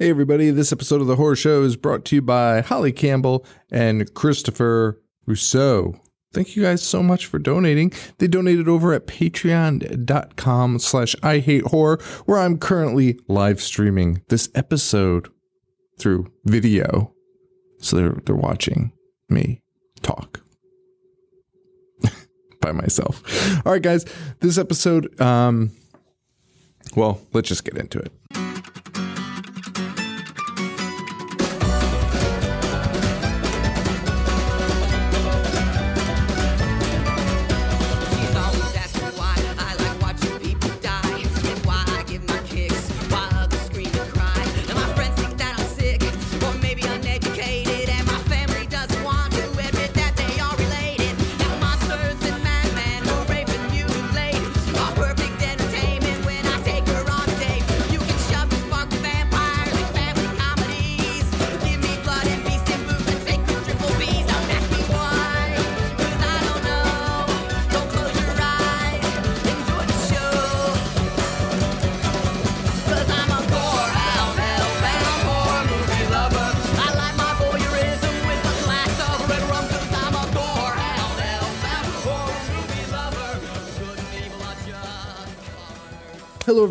Hey, everybody. This episode of The Horror Show is brought to you by Holly Campbell and Christopher Rousseau. Thank you guys so much for donating. They donated over at patreon.com slash I hate horror, where I'm currently live streaming this episode through video. So they're, they're watching me talk by myself. All right, guys, this episode, um, well, let's just get into it.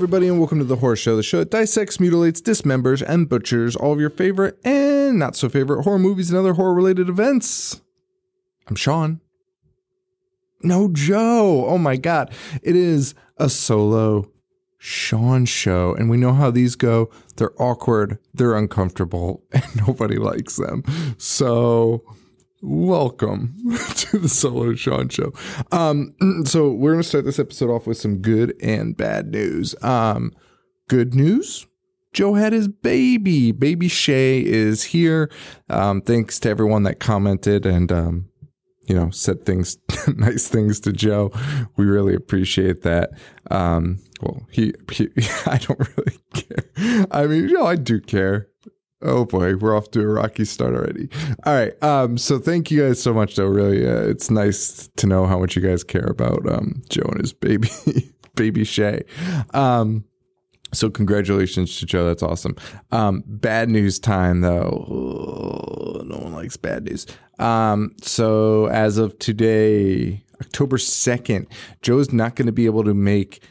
Everybody, and welcome to the Horror Show, the show that dissects, mutilates, dismembers, and butchers all of your favorite and not so favorite horror movies and other horror related events. I'm Sean. No, Joe. Oh my God. It is a solo Sean show, and we know how these go. They're awkward, they're uncomfortable, and nobody likes them. So, welcome to the solo Sean show. Um, so we're gonna start this episode off with some good and bad news. Um, good news. Joe had his baby. Baby Shay is here. Um, thanks to everyone that commented and um, you know, said things, nice things to Joe. We really appreciate that. Um, well, he, he, I don't really care. I mean, you know, I do care. Oh boy, we're off to a rocky start already. All right. Um, so thank you guys so much though. Really, uh, it's nice to know how much you guys care about, um, Joe and his baby, baby Shay. Um, so congratulations to Joe. That's awesome. Um, bad news time though. Ugh, no one likes bad news. Um, so as of today, October 2nd, Joe's not going to be able to make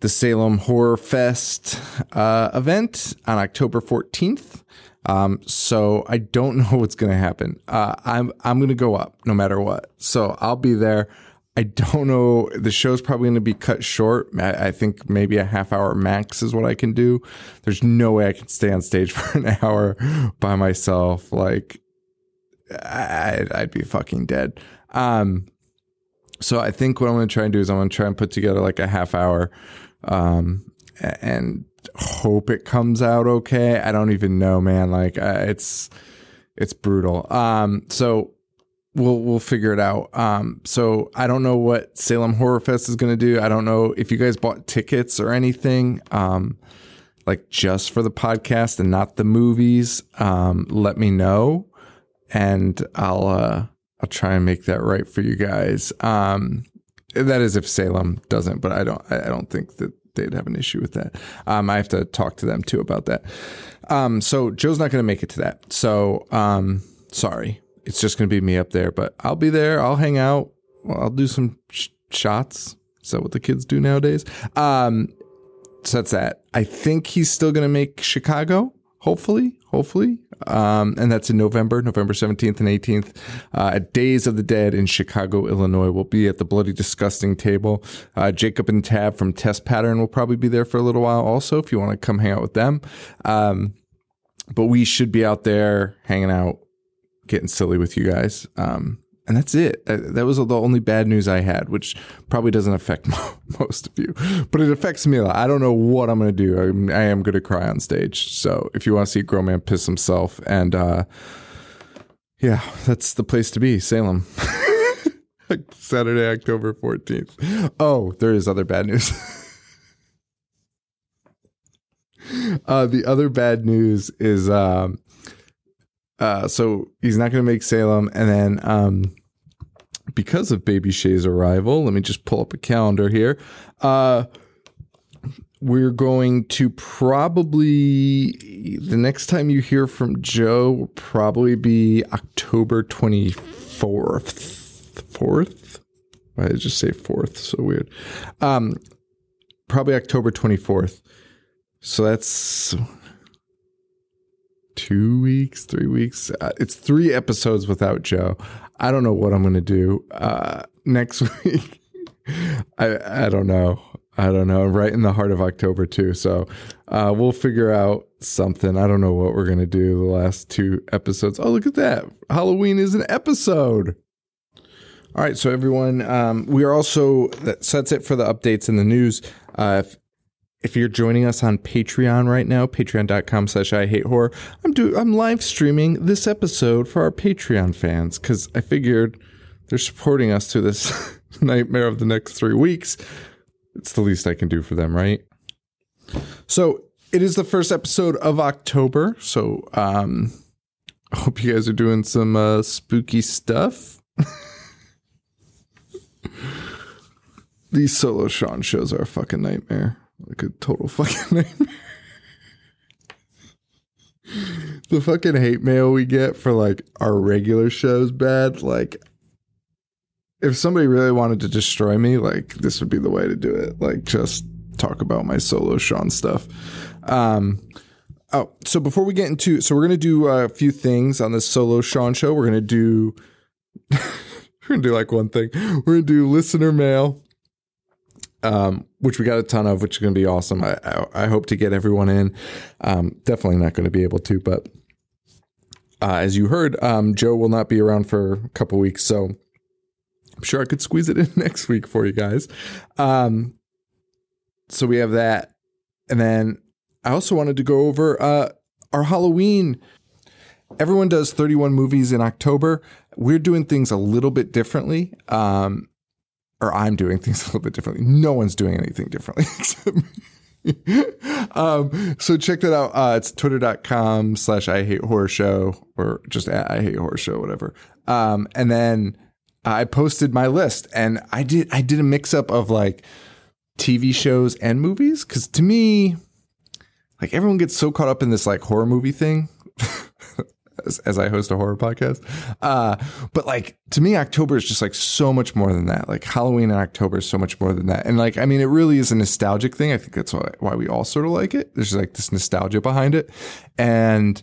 the Salem Horror Fest uh, event on October 14th. Um, so I don't know what's going to happen. Uh, I'm I'm going to go up no matter what. So I'll be there. I don't know. The show's probably going to be cut short. I, I think maybe a half hour max is what I can do. There's no way I can stay on stage for an hour by myself. Like I, I'd be fucking dead. Um, so I think what I'm going to try and do is I'm going to try and put together like a half hour, um, and hope it comes out okay. I don't even know, man. Like uh, it's, it's brutal. Um, so we'll, we'll figure it out. Um, so I don't know what Salem Horror Fest is going to do. I don't know if you guys bought tickets or anything. Um, like just for the podcast and not the movies. Um, let me know and I'll uh I'll try and make that right for you guys. Um that is if Salem doesn't, but I don't I don't think that they'd have an issue with that. Um I have to talk to them too about that. Um so Joe's not going to make it to that. So um sorry. It's just going to be me up there, but I'll be there. I'll hang out. I'll do some sh- shots. Is that what the kids do nowadays? Um so that's that. I think he's still going to make Chicago. Hopefully, hopefully, um, and that's in November, November seventeenth and eighteenth. Uh, at Days of the Dead in Chicago, Illinois. We'll be at the Bloody Disgusting table. Uh, Jacob and Tab from Test Pattern will probably be there for a little while. Also, if you want to come hang out with them, um, but we should be out there hanging out, getting silly with you guys. Um, and that's it. That was the only bad news I had, which probably doesn't affect most of you, but it affects me a lot. I don't know what I'm going to do. I'm, I am going to cry on stage. So if you want to see a grown man piss himself, and uh, yeah, that's the place to be, Salem. Saturday, October 14th. Oh, there is other bad news. uh, the other bad news is um, uh, so he's not going to make Salem, and then um, because of Baby Shay's arrival, let me just pull up a calendar here. Uh, we're going to probably the next time you hear from Joe will probably be October 24th. 4th? Why did I just say 4th? So weird. Um probably October 24th. So that's 2 weeks, 3 weeks. Uh, it's 3 episodes without Joe. I don't know what I'm going to do uh next week. I I don't know. I don't know. Right in the heart of October too. So uh, we'll figure out something. I don't know what we're gonna do. The last two episodes. Oh, look at that! Halloween is an episode. All right, so everyone, um, we are also that sets it for the updates and the news. Uh, if, if you're joining us on Patreon right now, patreon.com slash I hate horror, I'm do I'm live streaming this episode for our Patreon fans because I figured they're supporting us through this nightmare of the next three weeks. It's the least I can do for them, right? So it is the first episode of October. So um I hope you guys are doing some uh, spooky stuff. These solo Sean shows are a fucking nightmare. Like a total fucking nightmare. the fucking hate mail we get for like our regular shows bad. Like if somebody really wanted to destroy me, like this would be the way to do it. Like just talk about my solo Sean stuff. Um Oh, so before we get into, so we're gonna do a few things on this solo Sean show. We're gonna do, we're gonna do like one thing. We're gonna do listener mail, um, which we got a ton of, which is gonna be awesome. I I, I hope to get everyone in. Um, definitely not gonna be able to, but uh, as you heard, um, Joe will not be around for a couple weeks, so I'm sure I could squeeze it in next week for you guys. Um, so we have that, and then I also wanted to go over uh, our Halloween. Everyone does 31 movies in October. We're doing things a little bit differently. Um, or I'm doing things a little bit differently. No one's doing anything differently except me. um, so check that out. Uh, it's twitter.com slash I hate horror show or just at I hate horror show, whatever. Um, and then I posted my list and I did, I did a mix up of like TV shows and movies. Cause to me, like everyone gets so caught up in this like horror movie thing as, as I host a horror podcast. Uh, but like to me, October is just like so much more than that. Like Halloween and October is so much more than that. And like, I mean, it really is a nostalgic thing. I think that's why, why we all sort of like it. There's like this nostalgia behind it. And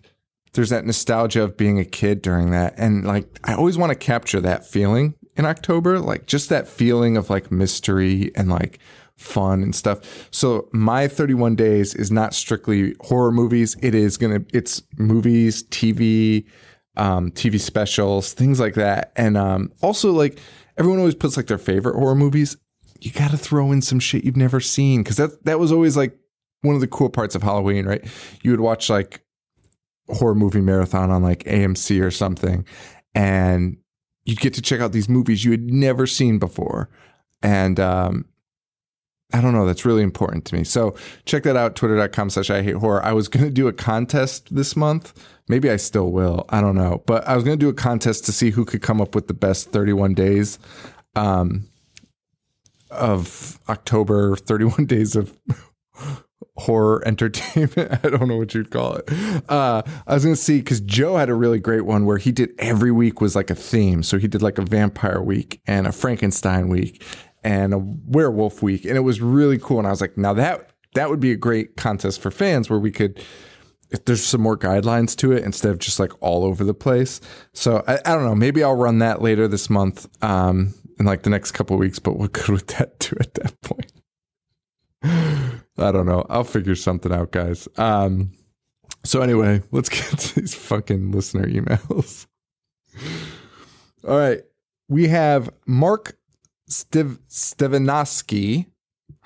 there's that nostalgia of being a kid during that. And like, I always want to capture that feeling in October, like just that feeling of like mystery and like fun and stuff. So my 31 days is not strictly horror movies. It is to, it's movies, TV, um, TV specials, things like that. And, um, also like everyone always puts like their favorite horror movies. You got to throw in some shit you've never seen. Cause that, that was always like one of the cool parts of Halloween, right? You would watch like horror movie marathon on like AMC or something and you'd get to check out these movies you had never seen before. And, um, I don't know. That's really important to me. So check that out. Twitter.com slash I hate horror. I was going to do a contest this month. Maybe I still will. I don't know. But I was going to do a contest to see who could come up with the best 31 days um, of October, 31 days of horror entertainment. I don't know what you'd call it. Uh, I was going to see because Joe had a really great one where he did every week was like a theme. So he did like a vampire week and a Frankenstein week and a werewolf week and it was really cool and i was like now that that would be a great contest for fans where we could if there's some more guidelines to it instead of just like all over the place. So i, I don't know maybe i'll run that later this month um in like the next couple weeks but what good would that do at that point. I don't know. I'll figure something out guys. Um so anyway let's get to these fucking listener emails. All right. We have mark Stiv-.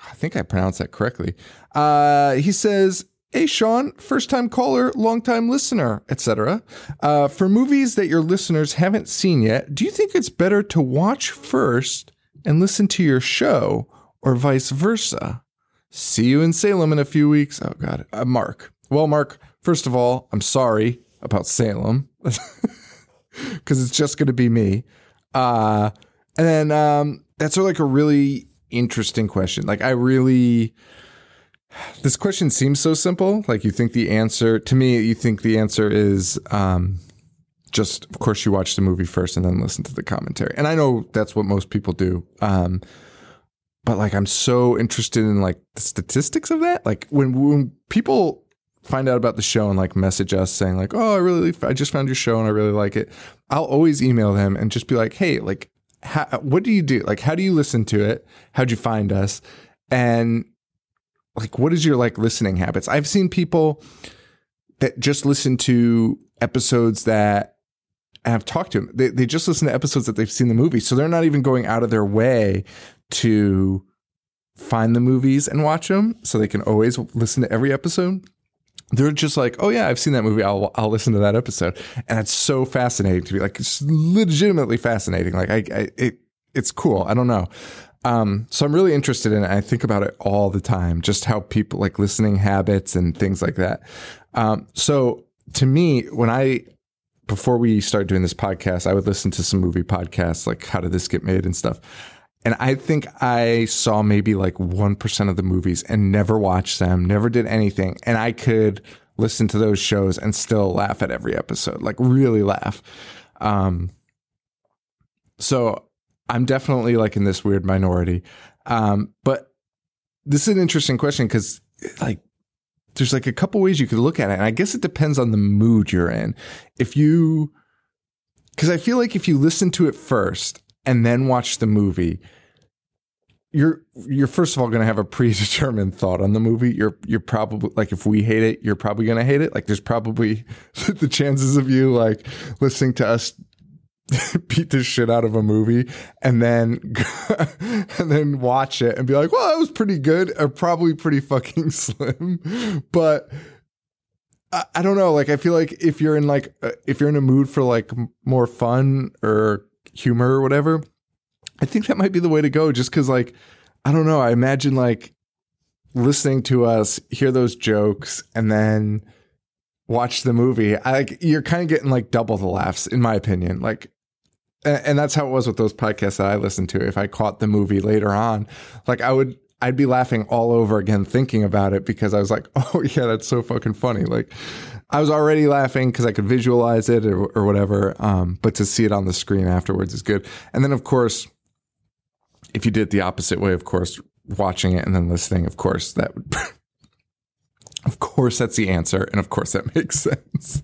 I think I pronounced that correctly. Uh, he says, Hey, Sean, first time caller, long time listener, etc. Uh, for movies that your listeners haven't seen yet, do you think it's better to watch first and listen to your show or vice versa? See you in Salem in a few weeks. Oh, God. Uh, Mark. Well, Mark, first of all, I'm sorry about Salem because it's just going to be me. Uh, and then um, that's like a really interesting question. Like I really this question seems so simple. Like you think the answer to me, you think the answer is um, just, of course, you watch the movie first and then listen to the commentary. And I know that's what most people do. Um, but like, I'm so interested in like the statistics of that. Like when when people find out about the show and like message us saying like, oh, I really, I just found your show and I really like it. I'll always email them and just be like, hey, like, how, what do you do? Like, how do you listen to it? How'd you find us? And like what is your like listening habits i've seen people that just listen to episodes that have talked to them they, they just listen to episodes that they've seen the movie so they're not even going out of their way to find the movies and watch them so they can always listen to every episode they're just like oh yeah i've seen that movie i'll, I'll listen to that episode and it's so fascinating to be like it's legitimately fascinating like i, I it it's cool i don't know um, so I'm really interested in it. I think about it all the time, just how people like listening habits and things like that. Um, so to me, when I before we start doing this podcast, I would listen to some movie podcasts like How Did This Get Made and stuff. And I think I saw maybe like 1% of the movies and never watched them, never did anything. And I could listen to those shows and still laugh at every episode, like really laugh. Um, so I'm definitely like in this weird minority. Um, but this is an interesting question because like there's like a couple ways you could look at it. And I guess it depends on the mood you're in. If you, because I feel like if you listen to it first and then watch the movie, you're you're first of all going to have a predetermined thought on the movie. You're you're probably like if we hate it, you're probably going to hate it. Like there's probably the chances of you like listening to us beat the shit out of a movie and then and then watch it and be like, well, that was pretty good or probably pretty fucking slim. But I, I don't know. Like, I feel like if you're in like uh, if you're in a mood for like more fun or humor or whatever, I think that might be the way to go. Just because, like, I don't know. I imagine like listening to us hear those jokes and then watch the movie. I like you're kind of getting like double the laughs, in my opinion. Like and that's how it was with those podcasts that I listened to. If I caught the movie later on, like I would, I'd be laughing all over again thinking about it because I was like, oh yeah, that's so fucking funny. Like I was already laughing because I could visualize it or, or whatever. Um, but to see it on the screen afterwards is good. And then of course, if you did it the opposite way, of course, watching it and then listening, of course, that would, of course, that's the answer. And of course, that makes sense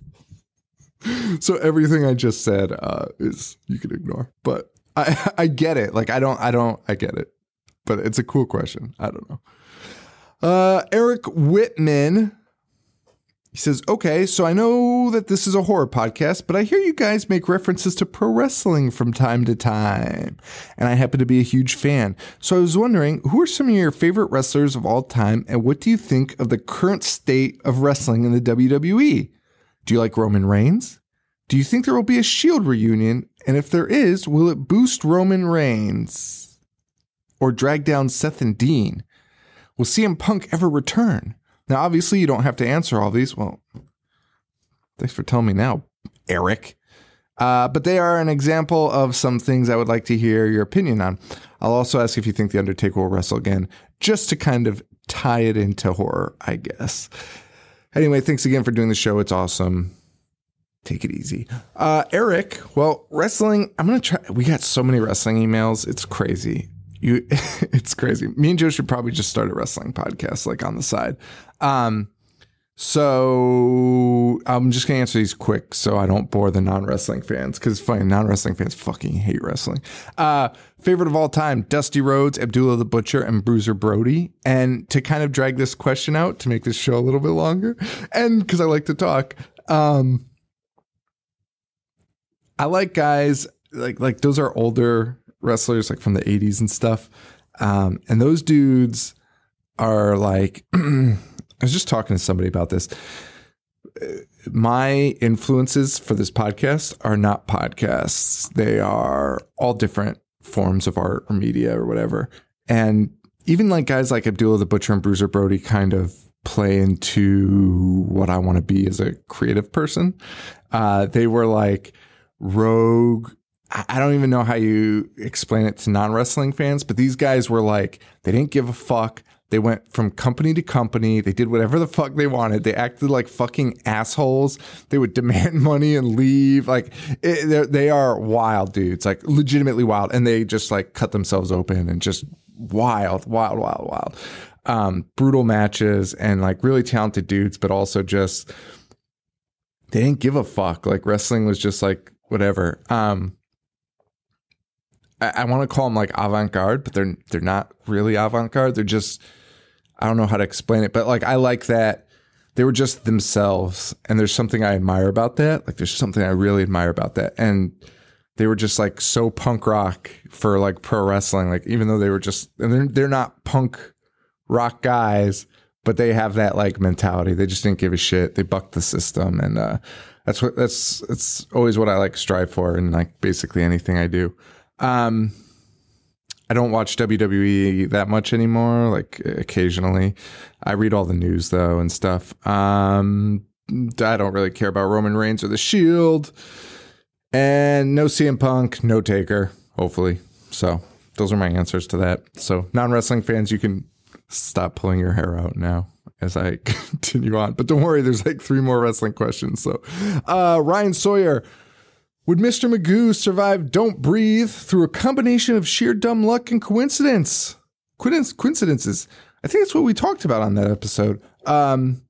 so everything I just said uh, is you can ignore, but I I get it. Like I don't I don't I get it, but it's a cool question. I don't know. Uh, Eric Whitman. He says, okay, so I know that this is a horror podcast, but I hear you guys make references to pro wrestling from time to time. And I happen to be a huge fan. So I was wondering, who are some of your favorite wrestlers of all time, and what do you think of the current state of wrestling in the WWE? Do you like Roman Reigns? Do you think there will be a Shield reunion? And if there is, will it boost Roman Reigns? Or drag down Seth and Dean? Will CM Punk ever return? Now, obviously, you don't have to answer all these. Well, thanks for telling me now, Eric. Uh, but they are an example of some things I would like to hear your opinion on. I'll also ask if you think The Undertaker will wrestle again, just to kind of tie it into horror, I guess. Anyway, thanks again for doing the show. It's awesome. Take it easy. Uh, Eric, well, wrestling, I'm going to try. We got so many wrestling emails. It's crazy. You, it's crazy. Me and Joe should probably just start a wrestling podcast like on the side. Um, so I'm just gonna answer these quick so I don't bore the non-wrestling fans because funny non-wrestling fans fucking hate wrestling. Uh, favorite of all time: Dusty Rhodes, Abdullah the Butcher, and Bruiser Brody. And to kind of drag this question out to make this show a little bit longer, and because I like to talk, um, I like guys like like those are older wrestlers like from the 80s and stuff. Um, and those dudes are like I was just talking to somebody about this. My influences for this podcast are not podcasts. They are all different forms of art or media or whatever. And even like guys like Abdullah the Butcher and Bruiser Brody kind of play into what I want to be as a creative person. Uh, they were like rogue. I don't even know how you explain it to non wrestling fans, but these guys were like, they didn't give a fuck. They went from company to company. They did whatever the fuck they wanted. They acted like fucking assholes. They would demand money and leave. Like it, they're- wild dudes, like legitimately wild. And they just like cut themselves open and just wild, wild, wild, wild. Um, brutal matches and like really talented dudes, but also just they didn't give a fuck. Like wrestling was just like whatever. Um, I, I want to call them like avant garde, but they're they're not really avant garde. They're just I don't know how to explain it, but like I like that they were just themselves, and there's something I admire about that. Like there's something I really admire about that, and they were just like so punk rock for like pro wrestling. Like even though they were just and they're they're not punk rock guys, but they have that like mentality. They just didn't give a shit. They bucked the system, and uh, that's what that's that's always what I like strive for in like basically anything I do. Um, I don't watch WWE that much anymore. Like occasionally, I read all the news though and stuff. Um, I don't really care about Roman Reigns or the Shield, and no CM Punk, no Taker. Hopefully, so those are my answers to that. So non wrestling fans, you can stop pulling your hair out now as I continue on. But don't worry, there's like three more wrestling questions. So, uh, Ryan Sawyer. Would Mr. Magoo survive Don't Breathe through a combination of sheer dumb luck and coincidence? Coincidences. I think that's what we talked about on that episode. Um,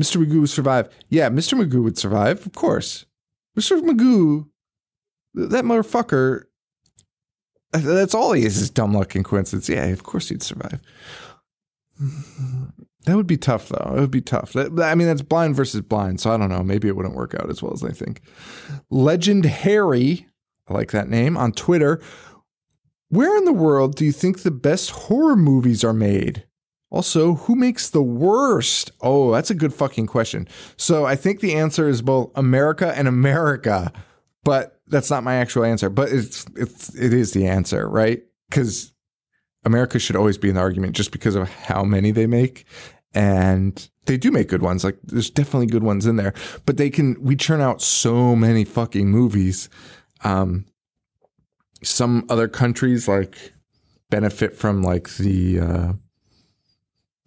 Mr. Magoo would survive. Yeah, Mr. Magoo would survive, of course. Mr. Magoo, that motherfucker, that's all he is, is dumb luck and coincidence. Yeah, of course he'd survive. That would be tough, though. It would be tough. That- I mean, that's blind versus blind, so I don't know. Maybe it wouldn't work out as well as I think. Legend Harry, I like that name, on Twitter. Where in the world do you think the best horror movies are made? Also, who makes the worst? Oh, that's a good fucking question. So I think the answer is both America and America, but that's not my actual answer. But it's it's it is the answer, right? Because America should always be in the argument just because of how many they make. And they do make good ones. Like there's definitely good ones in there, but they can, we churn out so many fucking movies. Um, some other countries like benefit from like the, uh,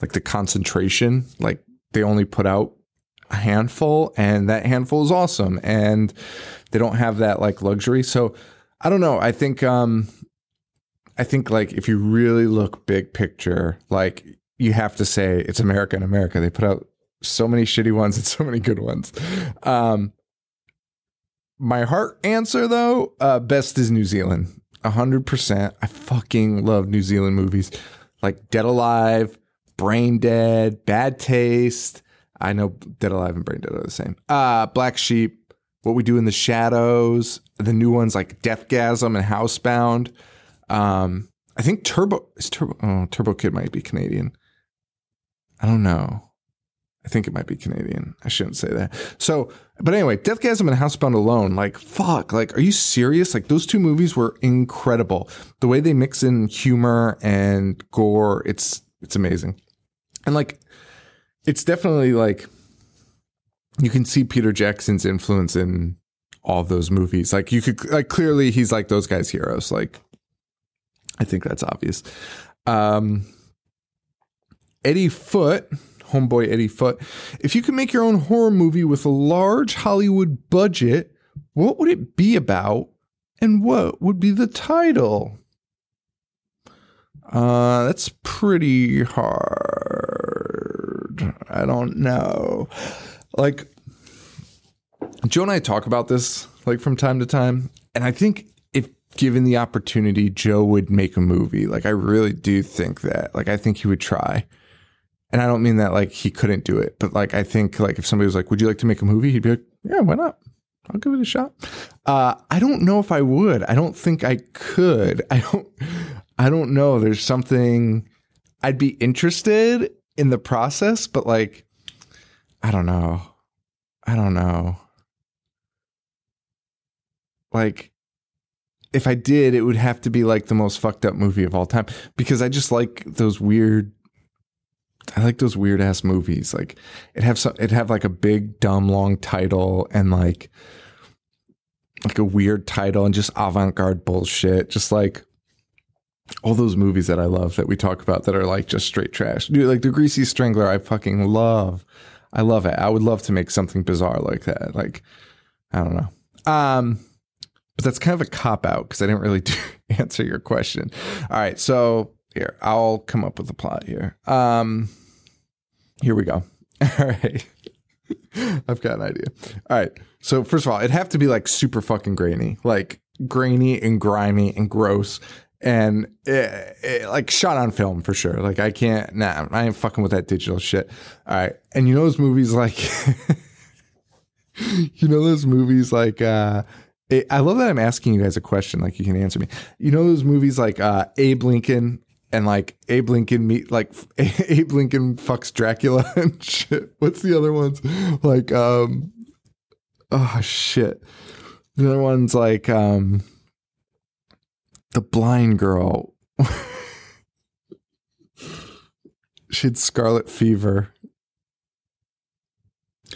like the concentration, like they only put out a handful and that handful is awesome. And they don't have that like luxury. So I don't know. I think, um, I think like if you really look big picture, like you have to say it's America and America. They put out so many shitty ones and so many good ones. Um, my heart answer though, uh, best is New Zealand. A hundred percent. I fucking love New Zealand movies like Dead Alive, Brain Dead, Bad Taste. I know Dead Alive and Brain Dead are the same. Uh, Black Sheep, What We Do in the Shadows, the new ones like Deathgasm and Housebound. Um, I think Turbo is Turbo. Oh, Turbo Kid might be Canadian. I don't know. I think it might be Canadian. I shouldn't say that. So, but anyway, Deathgasm and Housebound alone, like fuck, like are you serious? Like those two movies were incredible. The way they mix in humor and gore, it's it's amazing. And like it's definitely like you can see Peter Jackson's influence in all those movies. Like you could like clearly he's like those guys' heroes. Like I think that's obvious. Um, Eddie Foot, homeboy Eddie Foot. If you could make your own horror movie with a large Hollywood budget, what would it be about, and what would be the title? Uh, that's pretty hard. I don't know. Like Joe and I talk about this like from time to time, and I think if given the opportunity, Joe would make a movie. Like I really do think that. Like I think he would try. And I don't mean that like he couldn't do it, but like I think like if somebody was like, "Would you like to make a movie?" He'd be like, "Yeah, why not? I'll give it a shot." Uh, I don't know if I would. I don't think I could. I don't. I don't know. There's something I'd be interested in the process, but like, I don't know. I don't know. Like, if I did, it would have to be like the most fucked up movie of all time because I just like those weird. I like those weird ass movies. Like it have some, it have like a big dumb long title and like like a weird title and just avant garde bullshit. Just like all those movies that I love that we talk about that are like just straight trash. Dude, like the Greasy Strangler, I fucking love. I love it. I would love to make something bizarre like that. Like, I don't know. Um, but that's kind of a cop out because I didn't really answer your question. All right, so here I'll come up with a plot here. Um, here we go. All right. I've got an idea. All right. So first of all, it'd have to be like super fucking grainy, like grainy and grimy and gross, and it, it, like shot on film for sure. Like I can't, nah, I ain't fucking with that digital shit. All right. And you know those movies like, you know those movies like. uh I love that I'm asking you guys a question, like you can answer me. You know those movies like uh, Abe Lincoln and like Abe Lincoln meet like Abe Lincoln fucks Dracula and shit. What's the other ones? Like um oh shit. The other one's like um the blind girl. she had scarlet fever.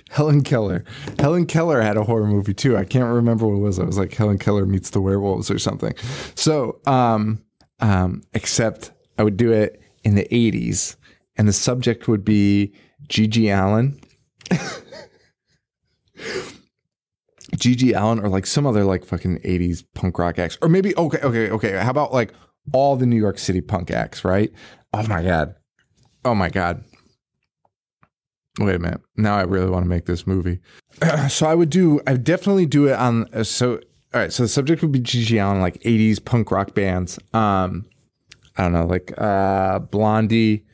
Helen Keller. Helen Keller had a horror movie too. I can't remember what it was. It was like Helen Keller meets the werewolves or something. So, um, um, except I would do it in the 80s, and the subject would be GG Allin. GG Allin or like some other like fucking 80s punk rock acts. Or maybe okay, okay, okay. How about like all the New York City punk acts, right? Oh my god. Oh my god. Wait a minute. Now I really want to make this movie. so I would do I would definitely do it on uh, so all right, so the subject would be GG Allin, like 80s punk rock bands. Um I don't know, like uh Blondie,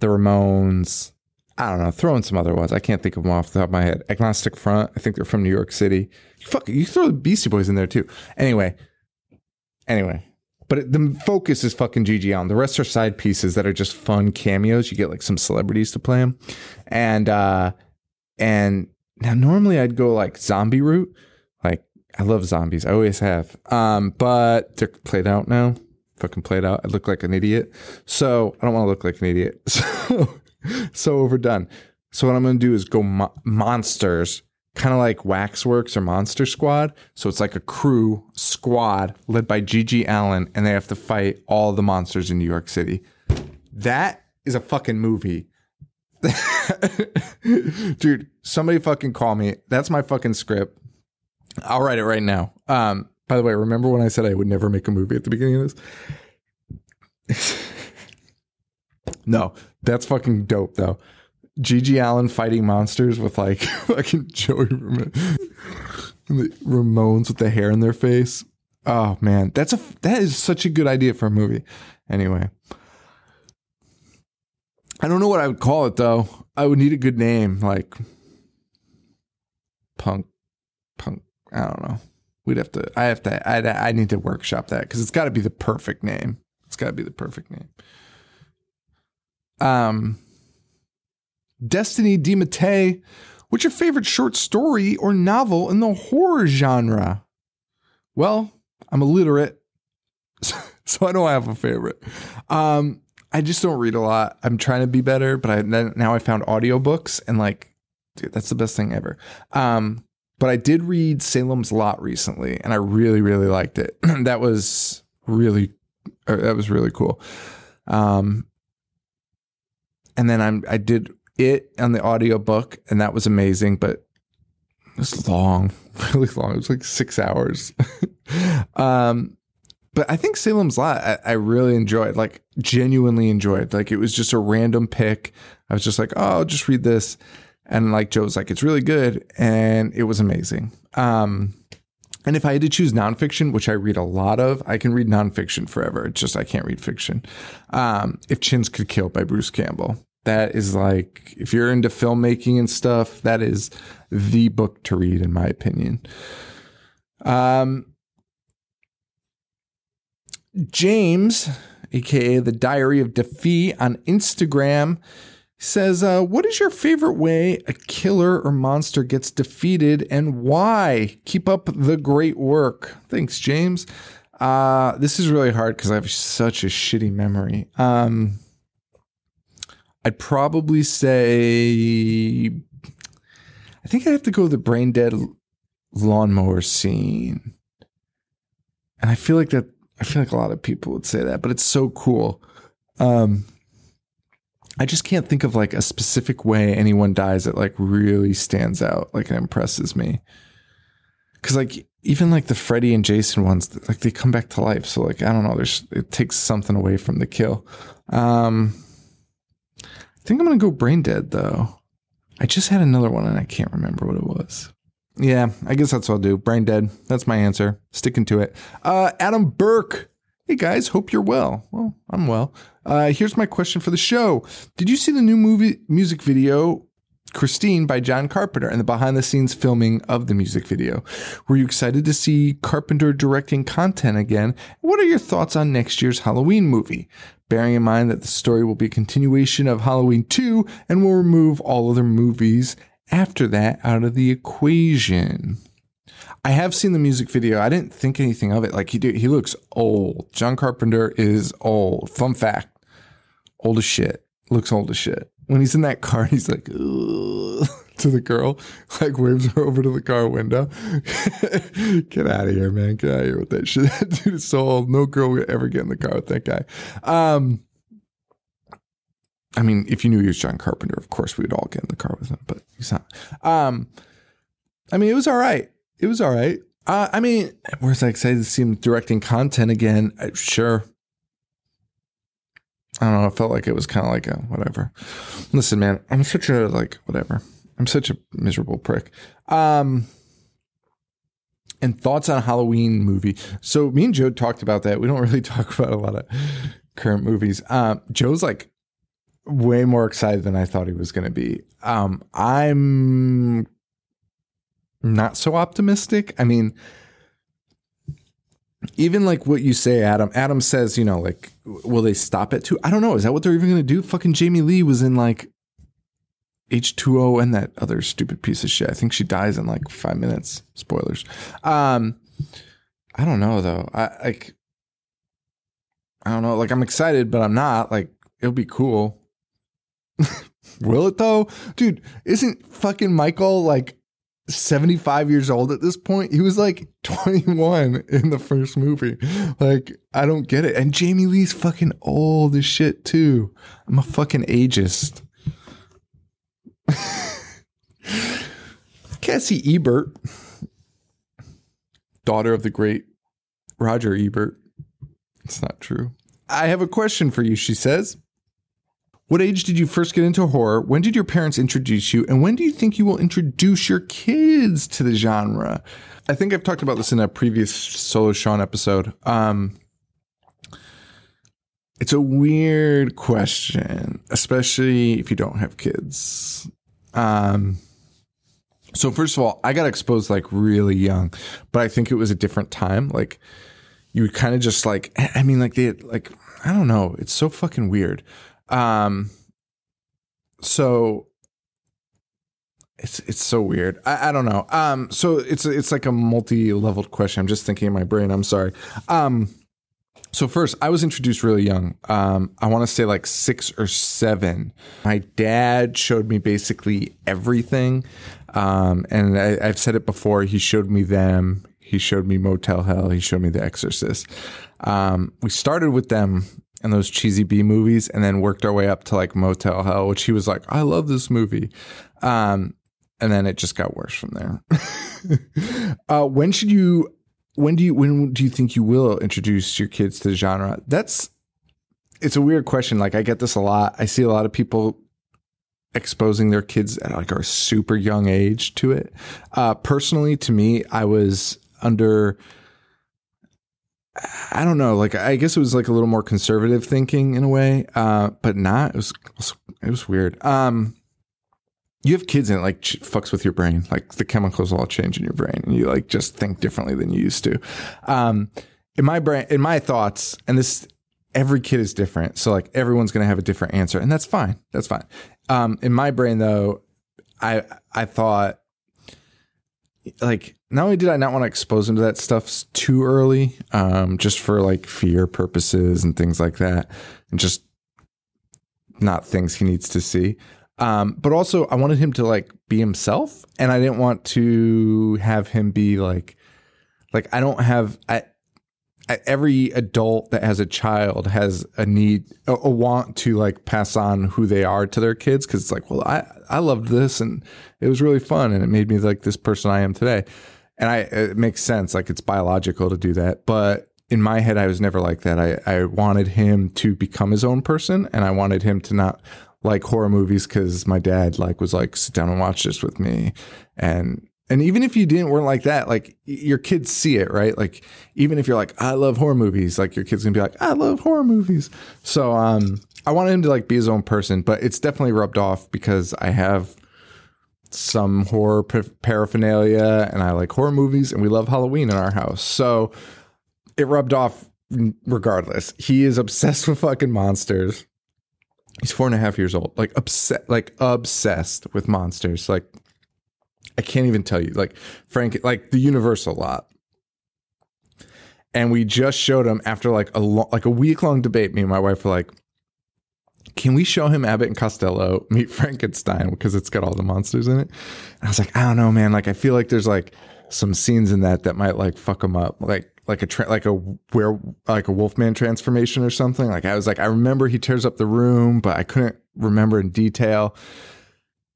the Ramones. I don't know, throw in some other ones. I can't think of them off the top of my head. Agnostic Front, I think they're from New York City. Fuck, you throw the Beastie Boys in there too. Anyway, anyway, but the focus is fucking GG Allin. The rest are side pieces that are just fun cameos. You get like some celebrities to play them, and uh and now normally I'd go like zombie route. Like I love zombies, I always have. Um, but they're played out now fucking played out. I look like an idiot. So I don't want to look like an idiot. So, so overdone. So what I'm going to do is go mo- monsters, kind of like Waxworks or Monster Squad. So it's like a crew squad led by GG Allin, and they have to fight all the monsters in New York City. That is a fucking movie. Dude, somebody fucking call me. That's my fucking script. I'll write it right now. Um, by the way, remember when I said I would never make a movie at the beginning of this? no, that's fucking dope though. GG Allin fighting monsters with like fucking Joey Ramone- the Ramones with the hair in their face. Oh man, that's a that is such a good idea for a movie. Anyway, I don't know what I would call it though. I would need a good name like punk, punk. I don't know. We'd have to. I have to. I I need to workshop that because it's got to be the perfect name. It's got to be the perfect name. Um, Destiny DiMattei, what's your favorite short story or novel in the horror genre? Well, I'm illiterate, so I don't have a favorite. Um, I just don't read a lot. I'm trying to be better, but I now I found audiobooks and like, dude, that's the best thing ever. Um, but I did read Salem's Lot recently, and I really, really liked it. that was really, uh, that was really cool. Um, and then I'm I did it on the audiobook, and that was amazing, but it was long, really long. It was like six hours. um, but I think Salem's Lot I, I really enjoyed, like genuinely enjoyed. Like it was just a random pick. I was just like, oh, I'll just read this. And like Joe's like, it's really good. And it was amazing. Um, and if I had to choose nonfiction, which I read a lot of, I can read nonfiction forever. It's just I can't read fiction. Um, if Chins Could Kill by Bruce Campbell. That is like, if you're into filmmaking and stuff, that is the book to read, in my opinion. Um, James, aka the Diary of Defeat on Instagram, says, uh, What is your favorite way a killer or monster gets defeated and why? Keep up the great work. Thanks, James. Uh, this is really hard because I have such a shitty memory. Um, I'd probably say, I think I have to go with the brain dead lawnmower scene. And I feel like that I feel like a lot of people would say that, but it's so cool. Um, I just can't think of like a specific way anyone dies that like really stands out, like it impresses me. Cause like even like the Freddy and Jason ones, like they come back to life. So like I don't know, there's it takes something away from the kill. Um, I think I'm gonna go brain dead though. I just had another one and I can't remember what it was. Yeah, I guess that's what I'll do. Brain dead. That's my answer. Sticking to it. Uh, Adam Burke. Hey guys, hope you're well. Well, I'm well. Uh, here's my question for the show. Did you see the new movie music video Christine by John Carpenter and the behind the scenes filming of the music video. Were you excited to see Carpenter directing content again? What are your thoughts on next year's Halloween movie? Bearing in mind that the story will be a continuation of Halloween 2 and will remove all other movies after that out of the equation. I have seen the music video. I didn't think anything of it. Like he do, he looks old. John Carpenter is old. Fun fact: old as shit. Looks old as shit. When he's in that car, he's like to the girl, like waves her over to the car window. get out of here, man! Get out of here with that shit. That dude is so old. No girl would ever get in the car with that guy. Um, I mean, if you knew he was John Carpenter, of course we would all get in the car with him, but he's not. Um, I mean, it was all right. It was all right. Uh, I mean, was I excited to see him directing content again? Uh, sure. I don't know. I felt like it was kind of like a whatever. Listen, man, I'm such a like whatever. I'm such a miserable prick. Um, and thoughts on Halloween movie. So me and Joe talked about that. We don't really talk about a lot of current movies. Um, Joe's like way more excited than I thought he was going to be. Um, I'm not so optimistic. I mean, even like what you say, Adam. Adam says, you know, like, will they stop it too? I don't know. Is that what they're even going to do? Fucking Jamie Lee was in like H2O and that other stupid piece of shit. I think she dies in like five minutes. Spoilers. Um, I don't know though. I like, I don't know. Like, I'm excited, but I'm not. Like, it'll be cool. Will it though? Dude, isn't fucking Michael like 75 years old at this point? He was like 21 in the first movie. Like, I don't get it. And Jamie Lee's fucking old as shit too. I'm a fucking ageist. Cassie Ebert, daughter of the great Roger Ebert. It's not true. I have a question for you, she says. What age did you first get into horror? When did your parents introduce you? And when do you think you will introduce your kids to the genre? I think I've talked about this in a previous Solo Sean episode. Um, it's a weird question, especially if you don't have kids. Um, so first of all, I got exposed like really young, but I think it was a different time. Like you kind of just like, I mean, like they like, I don't know. It's so fucking weird. Um, so it's it's so weird. I, I don't know. Um, so it's it's like a multi-leveled question. I'm just thinking in my brain. I'm sorry. Um, so first, I was introduced really young. Um, I want to say like six or seven. My dad showed me basically everything, um, and I, I've said it before. He showed me them. He showed me Motel Hell. He showed me The Exorcist. Um, we started with them and those cheesy B movies, and then worked our way up to like Motel Hell, which he was like, "I love this movie," um, and then it just got worse from there. uh, when should you? When do you? When do you think you will introduce your kids to the genre? That's it's a weird question. Like I get this a lot. I see a lot of people exposing their kids at like a super young age to it. Uh, personally, to me, I was under I don't know. Like, I guess it was like a little more conservative thinking in a way, uh, but not. It was it was weird. Um, you have kids and it like fucks with your brain. Like the chemicals all change in your brain, and you like just think differently than you used to. Um, in my brain, in my thoughts, and this every kid is different, so like everyone's gonna have a different answer, and that's fine. That's fine. Um, in my brain, though, I I thought like not only did I not want to expose him to that stuff too early, um, just for like fear purposes and things like that, and just not things he needs to see. Um, but also I wanted him to like be himself, and I didn't want to have him be like, like I don't have I. every adult that has a child has a need, a, a want to like pass on who they are to their kids because it's like, well, I I loved this and it was really fun and it made me like this person I am today, and I it makes sense like it's biological to do that, but in my head I was never like that. I I wanted him to become his own person and I wanted him to not like horror movies because my dad like was like sit down and watch this with me. And and even if you didn't weren't like that like your kids see it right? Like even if you're like i love horror movies like your kids gonna be like i love horror movies. So um i wanted him to like be his own person but it's definitely rubbed off because i have some horror pa- paraphernalia and i like horror movies and we love halloween in our house. So it rubbed off regardless. He is obsessed with fucking monsters. He's four and a half years old. Like upset like obsessed with monsters. Like i can't even tell you. Like frank like the universal lot. And we just showed him after like a lo- like a week long debate me and my wife were like can we show him Abbott and Costello meet Frankenstein because it's got all the monsters in it? And I was like, I don't know, man. Like, I feel like there's like some scenes in that that might like fuck him up, like like a tra- like a where like a Wolfman transformation or something. Like, I was like, I remember he tears up the room, but I couldn't remember in detail.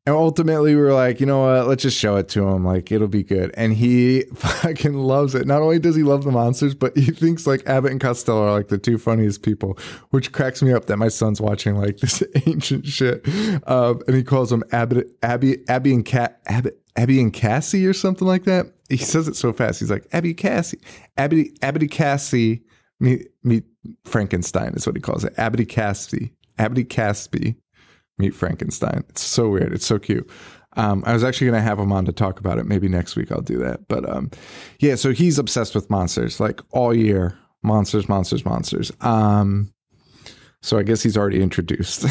And ultimately, we were like, you know what? Let's just show it to him. Like, it'll be good. And he fucking loves it. Not only does he love the monsters, but he thinks like Abbott and Costello are like the two funniest people, which cracks me up that my son's watching like this ancient shit. Um, and he calls them Abbott, Abby, Abby and Cat, Abbott, Abby and Cassie or something like that. He says it so fast. He's like, Abby Cassie, Abby, Abby Cassie, meet, meet Frankenstein is what he calls it. Abby Cassie, Abby Casby meet Frankenstein. It's so weird. It's so cute. Um, I was actually going to have him on to talk about it. Maybe next week I'll do that. But um, yeah, so he's obsessed with monsters like all year. Monsters, monsters, monsters. Um, so I guess he's already introduced.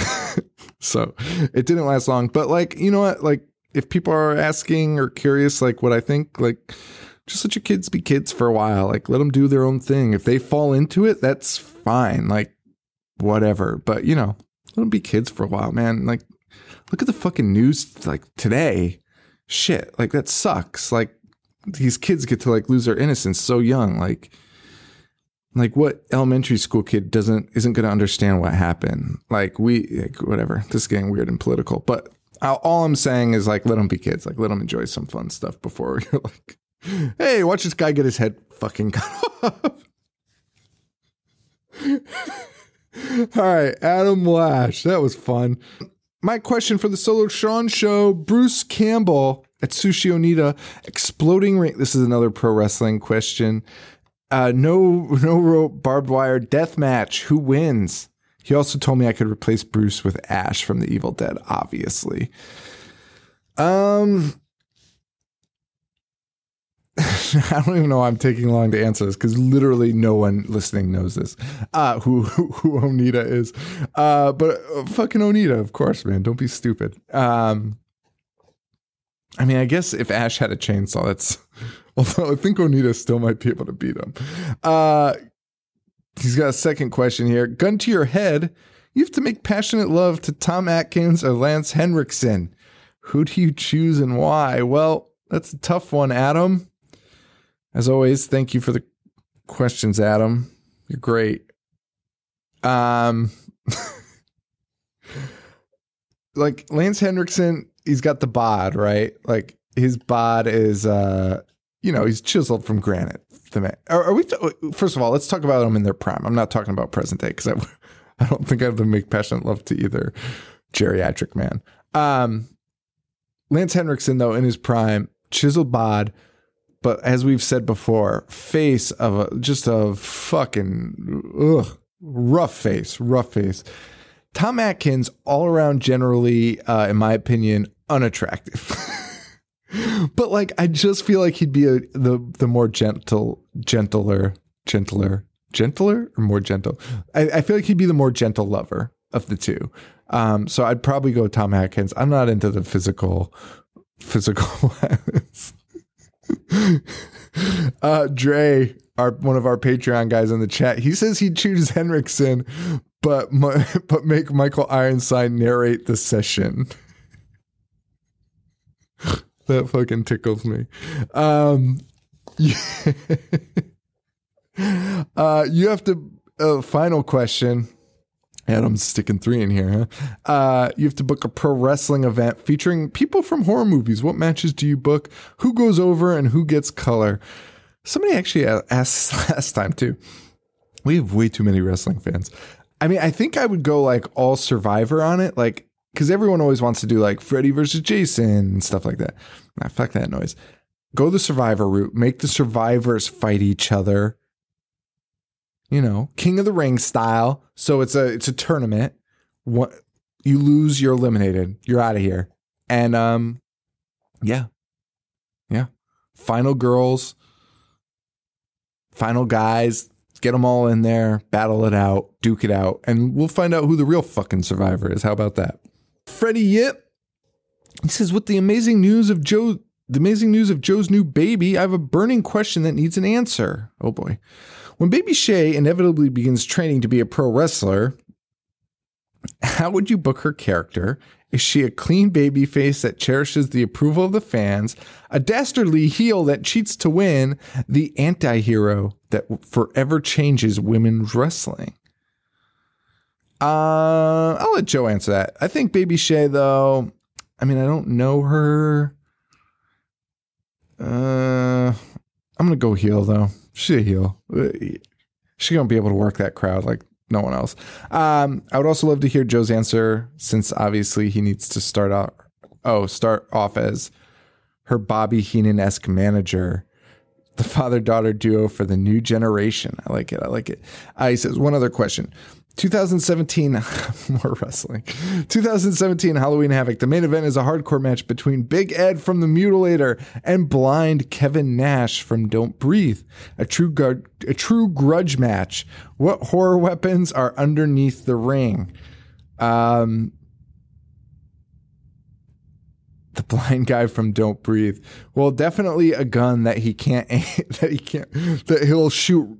so it didn't last long. But like, you know what? Like, if people are asking or curious, like what I think, like, just let your kids be kids for a while. Like, let them do their own thing. If they fall into it, that's fine. Like, whatever. But you know, let them be kids for a while, man. Like, look at the fucking news like today. Shit, like that sucks. Like these kids get to like lose their innocence so young. Like, like what elementary school kid doesn't isn't going to understand what happened? Like we, like, whatever. This is getting weird and political, but all- all I'm saying is like let them be kids. Like let them enjoy some fun stuff before you're like, hey, watch this guy get his head fucking cut off. All right, Adam Lash. That was fun. My question for the Solo Sean show Bruce Campbell Atsushi Onita, exploding ring. This is another pro wrestling question. Uh, no, no rope barbed wire death match. Who wins? He also told me I could replace Bruce with Ash from The Evil Dead, obviously. Um, I don't even know why I'm taking long to answer this because literally no one listening knows this. Uh, who who, who Onita is? Uh, but uh, fucking Onita, of course, man. Don't be stupid. Um, I mean, I guess if Ash had a chainsaw, that's. Although I think Onita still might be able to beat him. Uh, he's got a second question here. Gun to your head. You have to make passionate love to Tom Atkins or Lance Henriksen. Who do you choose and why? Well, that's a tough one, Adam. As always, thank you for the questions, Adam. You're great. Um, like Lance Henriksen, he's got the bod, right? Like his bod is, uh, you know, he's chiseled from granite. The man. Are, are we? first of all, let's talk about them in their prime. I'm not talking about present day because I, I don't think I have to make passionate love to either geriatric man. Um, Lance Henriksen, though, in his prime, chiseled bod, but as we've said before, face of a just a fucking ugh, rough face, rough face. Tom Atkins, all around, generally, uh, in my opinion, unattractive. but like, I just feel like he'd be a, the the more gentle, gentler, gentler, gentler, or more gentle. I, I feel like he'd be the more gentle lover of the two. Um, so I'd probably go Tom Atkins. I'm not into the physical, physical. uh, Dre, our one of our Patreon guys in the chat, he says he'd choose Henriksen, but my, but make Michael Ironside narrate the session. that fucking tickles me. Um, yeah. uh, you have to. Uh, final question. Adam's sticking three in here, huh? Uh, you have to book a pro wrestling event featuring people from horror movies. What matches do you book? Who goes over and who gets color? Somebody actually asked last time too. We have way too many wrestling fans. I mean, I think I would go like all Survivor on it, like because everyone always wants to do like Freddy versus Jason and stuff like that. Nah, fuck that noise. Go the Survivor route. Make the survivors fight each other. You know, King of the Ring style. So it's a it's a tournament. What you lose, you're eliminated. You're out of here. And um, yeah, yeah. Final girls, final guys. Get them all in there, battle it out, duke it out, and we'll find out who the real fucking survivor is. How about that? Freddie Yip. He says, with the amazing news of Joe, the amazing news of Joe's new baby, I have a burning question that needs an answer. Oh boy. When baby Shay inevitably begins training to be a pro wrestler, how would you book her character? Is she a clean baby face that cherishes the approval of the fans, a dastardly heel that cheats to win, the anti hero that forever changes women's wrestling? Uh, I'll let Joe answer that. I think Baby Shay, though, I mean, I don't know her. Uh, I'm gonna go heel though. She's a heel. She's gonna be able to work that crowd like no one else. Um, I would also love to hear Joe's answer since obviously he needs to start out. Oh, start off as her Bobby Heenan esque manager, the father daughter duo for the new generation. I like it. I like it. Uh, he says one other question. 2017 more wrestling. 2017 halloween havoc. The main event is a hardcore match between big ed from the mutilator and blind kevin nash from don't breathe. A true a true grudge match. What horror weapons are underneath the ring? Um the blind guy from Don't Breathe. Well, definitely a gun that he can't that he can't that he'll shoot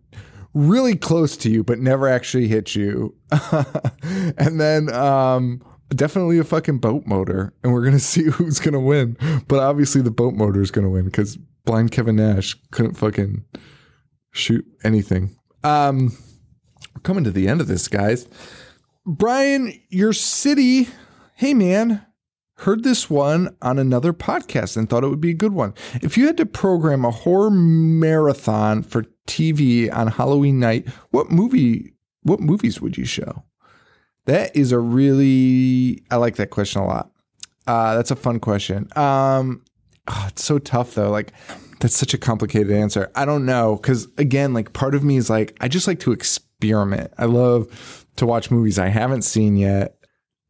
really close to you but never actually hit you. and then um definitely a fucking boat motor and we're to see who's to win. But obviously the boat motor is to win cuz blind Kevin Nash couldn't fucking shoot anything. Um we're coming to the end of this, guys. Brian, your city, hey man, heard this one on another podcast and thought it would be a good one. If you had to program a horror marathon for TV on Halloween night, what movie what movies would you show? That is a really I like that question a lot. Uh, that's a fun question. Um, oh, it's so tough though. Like that's such a complicated answer. I don't know because again, like part of me is like I just like to experiment. I love to watch movies I haven't seen yet.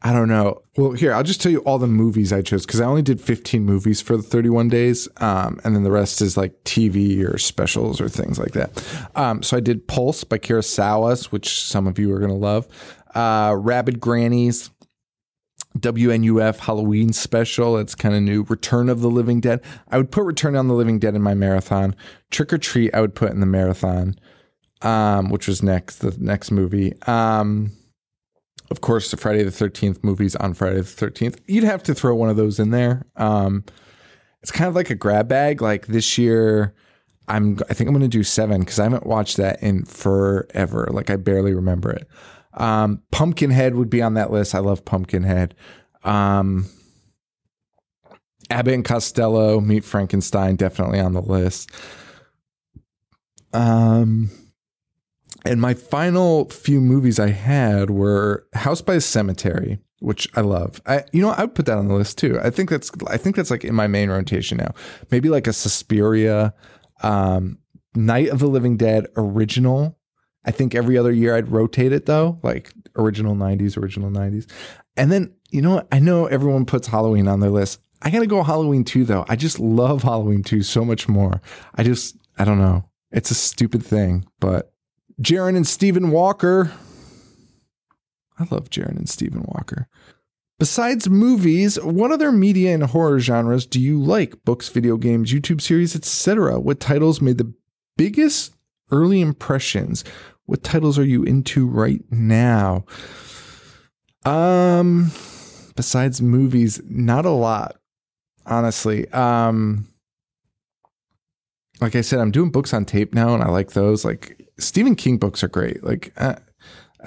I don't know. Well, here I'll just tell you all the movies I chose because I only did 15 movies for the 31 days, um, and then the rest is like TV or specials or things like that. Um, so I did Pulse by Kurosawa, which some of you are gonna love. Uh, Rabid Grannies, WNUF Halloween special. It's kind of new. Return of the Living Dead. I would put Return on the Living Dead in my marathon. Trick or Treat. I would put in the marathon, um, which was next the next movie. Um, of course, the Friday the Thirteenth movies on Friday the Thirteenth. You'd have to throw one of those in there. Um, it's kind of like a grab bag. Like this year, I'm I think I'm going to do seven because I haven't watched that in forever. Like I barely remember it. Um, Pumpkinhead would be on that list. I love Pumpkinhead. Um, Abbott and Costello, Meet Frankenstein, definitely on the list. Um, and my final few movies I had were House by the Cemetery, which I love. I, you know, I would put that on the list too. I think that's, I think that's like in my main rotation now. Maybe like a Suspiria, um, Night of the Living Dead original. I think every other year I'd rotate it though, like original 90s, original 90s. And then, you know? I know everyone puts Halloween on their list. I got to go Halloween 2 though. I just love Halloween 2 so much more. I just, I don't know. It's a stupid thing, but Jaron and Stephen Walker. I love Jaron and Stephen Walker. Besides movies, what other media and horror genres do you like? Books, video games, YouTube series, etc. What titles made the biggest early impressions? What titles are you into right now? Um besides movies, not a lot, honestly. Um like I said, I'm doing books on tape now and I like those. Like Stephen King books are great. Like uh,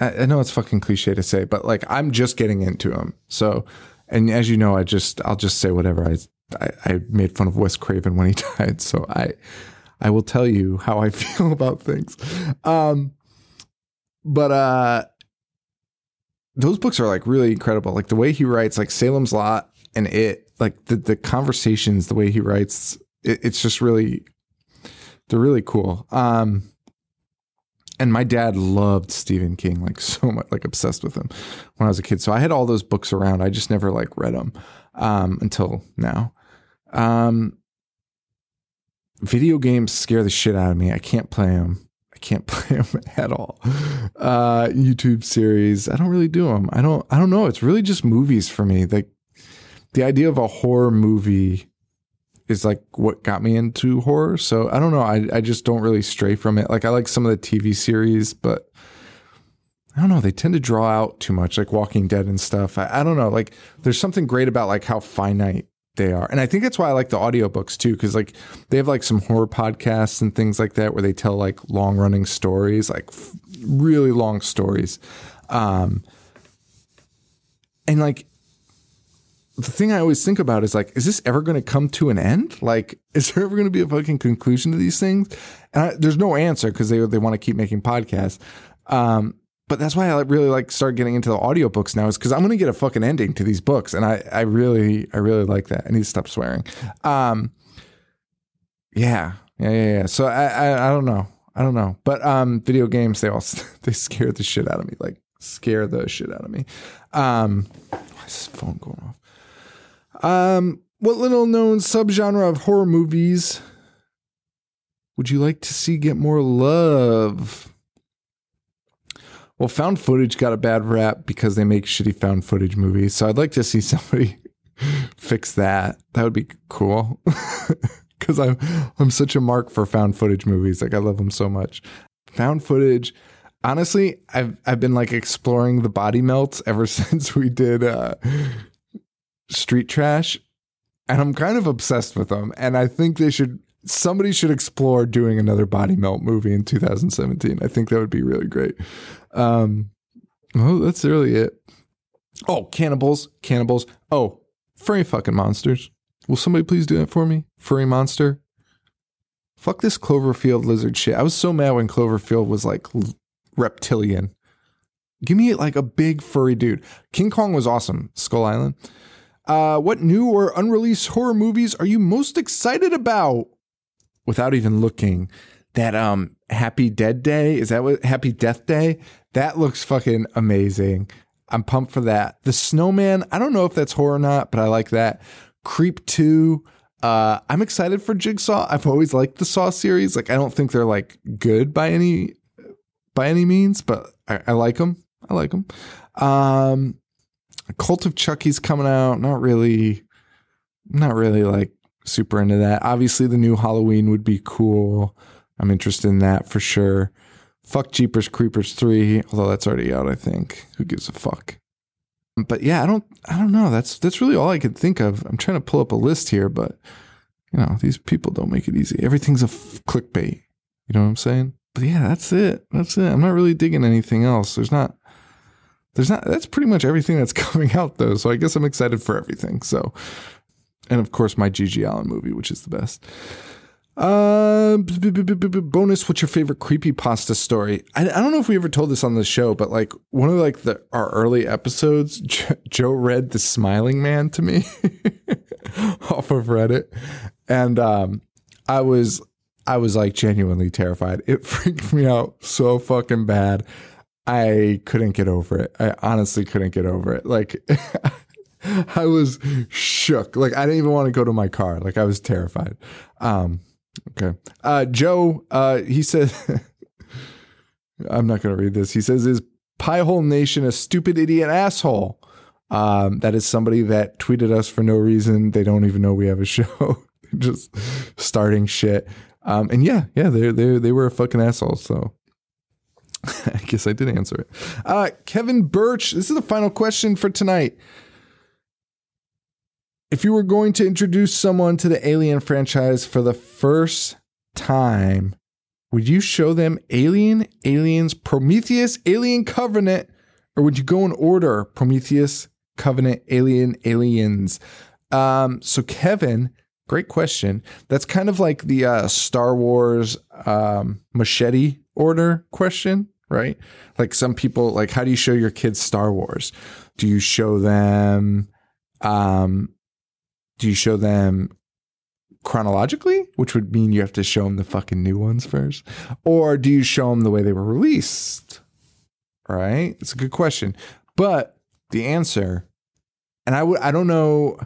I, know it's fucking cliche to say, but like I'm just getting into them. So, and as you know, I just I'll just say whatever. I I, I made fun of Wes Craven when he died, so I I will tell you how I feel about things. Um, but uh, those books are like really incredible. Like the way he writes, like Salem's Lot and it, like the the conversations, the way he writes, it, it's just really they're really cool. Um, and my dad loved Stephen King like so much, like obsessed with him when I was a kid. So I had all those books around. I just never like read them um, until now. Um, video games scare the shit out of me. I can't play them. I can't play them at all. Uh, YouTube series, I don't really do them. I don't. I don't know. It's really just movies for me. Like the idea of a horror movie is like what got me into horror. So I don't know. I I just don't really stray from it. Like I like some of the TV series, but I don't know. They tend to draw out too much, like Walking Dead and stuff. I, I don't know. Like there's something great about like how finite they are. And I think that's why I like the audiobooks too, because like they have like some horror podcasts and things like that where they tell like long running stories, like f- really long stories. Um, and like the thing I always think about is like, is this ever going to come to an end? Like, is there ever going to be a fucking conclusion to these things? And I, there's no answer because they they want to keep making podcasts. Um, but that's why I really like start getting into the audiobooks now is because I'm going to get a fucking ending to these books, and I I really I really like that. I need to stop swearing. Um, yeah, yeah, yeah, yeah. So I, I I don't know, I don't know, but um, video games they all they scare the shit out of me, like scare the shit out of me. Um, why is this phone going off? Um, what little known subgenre of horror movies would you like to see get more love? Well, found footage got a bad rap because they make shitty found footage movies. So I'd like to see somebody fix that. That would be cool. Cuz I'm I'm such a mark for found footage movies. Like I love them so much. Found footage honestly, I've I've been like exploring the body melts ever since we did uh Street Trash and I'm kind of obsessed with them and I think they should somebody should explore doing another body melt movie in 2017. I think that would be really great. Um, well, that's really it. Oh, cannibals, cannibals. Oh, furry fucking monsters. Will somebody please do that for me? Furry monster. Fuck this Cloverfield lizard shit. I was so mad when Cloverfield was like reptilian. Give me like a big furry dude. King Kong was awesome. Skull Island. Uh, what new or unreleased horror movies are you most excited about? Without even looking, that um Happy Dead Day is that what Happy Death Day? That looks fucking amazing. I'm pumped for that. The Snowman, I don't know if that's horror or not, but I like that. Creep 2, uh, I'm excited for Jigsaw. I've always liked the Saw series. Like I don't think they're like good by any by any means, but I, I like them. I like them. Um, Cult of Chucky's coming out. Not really, not really like super into that. Obviously, the new Halloween would be cool. I'm interested in that for sure. Fuck Jeepers Creepers 3, although that's already out, I think. Who gives a fuck? But yeah, I don't I don't know. That's that's really all I could think of. I'm trying to pull up a list here, but you know, these people don't make it easy. Everything's a f- clickbait. You know what I'm saying? But yeah, that's it. That's it. I'm not really digging anything else. There's not there's not that's pretty much everything that's coming out though. So I guess I'm excited for everything. So and of course my GG Allin movie, which is the best. Uh, bonus. What's your favorite creepy pasta story? I, I don't know if we ever told this on the show, but like one of like the our early episodes, J- Joe read the Smiling Man to me off of Reddit, and um, I was I was like genuinely terrified. It freaked me out so fucking bad. I couldn't get over it. I honestly couldn't get over it. Like. I was shook. Like I didn't even want to go to my car. Like I was terrified. Um, okay. Uh, Joe, uh, he said, I'm not going to read this. He says, is Piehole Nation a stupid idiot asshole? Um, that is somebody that tweeted us for no reason. They don't even know we have a show. Just starting shit. Um, and yeah, yeah, they they they were a fucking asshole. So I guess I did answer it. Uh, Kevin Birch, this is the final question for tonight. If you were going to introduce someone to the Alien franchise for the first time, Would you show them Alien, Aliens, Prometheus, Alien Covenant, or would you go in order Prometheus, Covenant, Alien, Aliens? Um, so Kevin, great question. That's kind of like the uh, Star Wars um, machete order question, right? Like some people, like how do you show your kids Star Wars? Do you show them? Um, do you show them chronologically, which would mean you have to show them the fucking new ones first, or do you show them the way they were released? Right? It's a good question, but the answer, and I would, I don't know,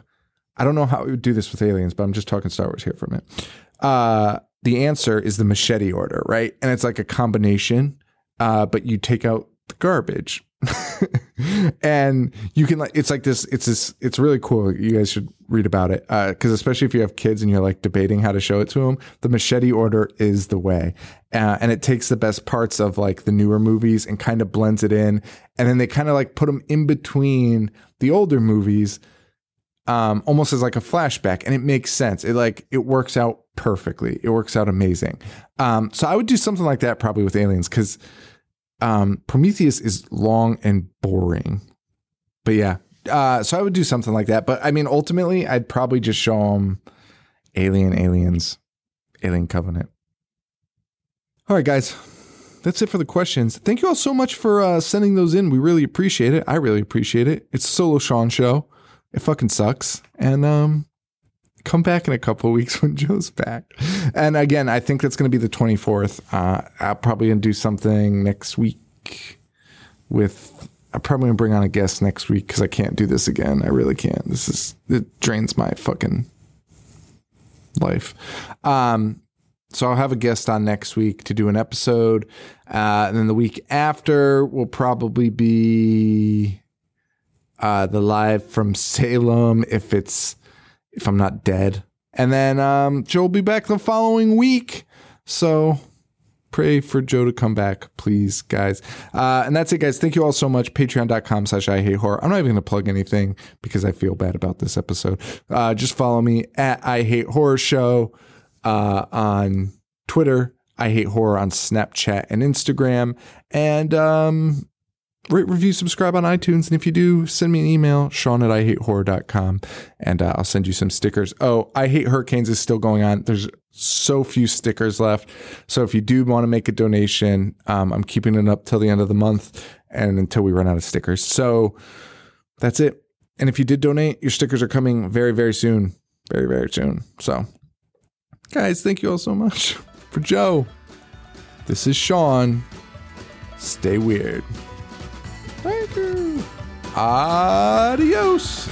I don't know how we would do this with aliens, but I'm just talking Star Wars here for a minute. Uh, the answer is the machete order, right? And it's like a combination, uh, but you take out the garbage. and you can like it's like this it's this it's really cool you guys should read about it because especially if you have kids and you're like debating how to show it to them the machete order is the way uh, and it takes the best parts of like the newer movies and kind of blends it in and then they kind of like put them in between the older movies um, almost as like a flashback and it makes sense it like it works out perfectly it works out amazing um, so i would do something like that probably with aliens because um, Prometheus is long and boring. But yeah, uh, so I would do something like that. But I mean, ultimately, I'd probably just show them Alien, Aliens, Alien Covenant. All right, guys, that's it for the questions. Thank you all so much for uh, sending those in. We really appreciate it. I really appreciate it. It's solo Sean show. It fucking sucks. And um, come back in a couple weeks when Joe's back. And again, I think that's going to be the 24th. Uh, I'm probably going to do something next week with. I'm probably going to bring on a guest next week because I can't do this again. I really can't. This is, it drains my fucking life. Um, so I'll have a guest on next week to do an episode. Uh, and then the week after will probably be uh, the live from Salem if it's if I'm not dead. And then um, Joe will be back the following week. So pray for Joe to come back, please, guys. Uh, and that's it, guys. Thank you all so much. Patreon.com slash I hate horror. I'm not even going to plug anything because I feel bad about this episode. Uh, just follow me at I hate horror show uh, on Twitter. I hate horror on Snapchat and Instagram. And um, rate, review, subscribe on iTunes. And if you do, send me an email, Sean at IHateHorror.com, and uh, I'll send you some stickers. Oh, I Hate Hurricanes is still going on. There's so few stickers left. So if you do want to make a donation, um, I'm keeping it up till the end of the month and until we run out of stickers. So that's it. And if you did donate, your stickers are coming very, very soon. Very, very soon. So, guys, thank you all so much. For Joe, this is Sean. Stay weird. Thank you. Adios.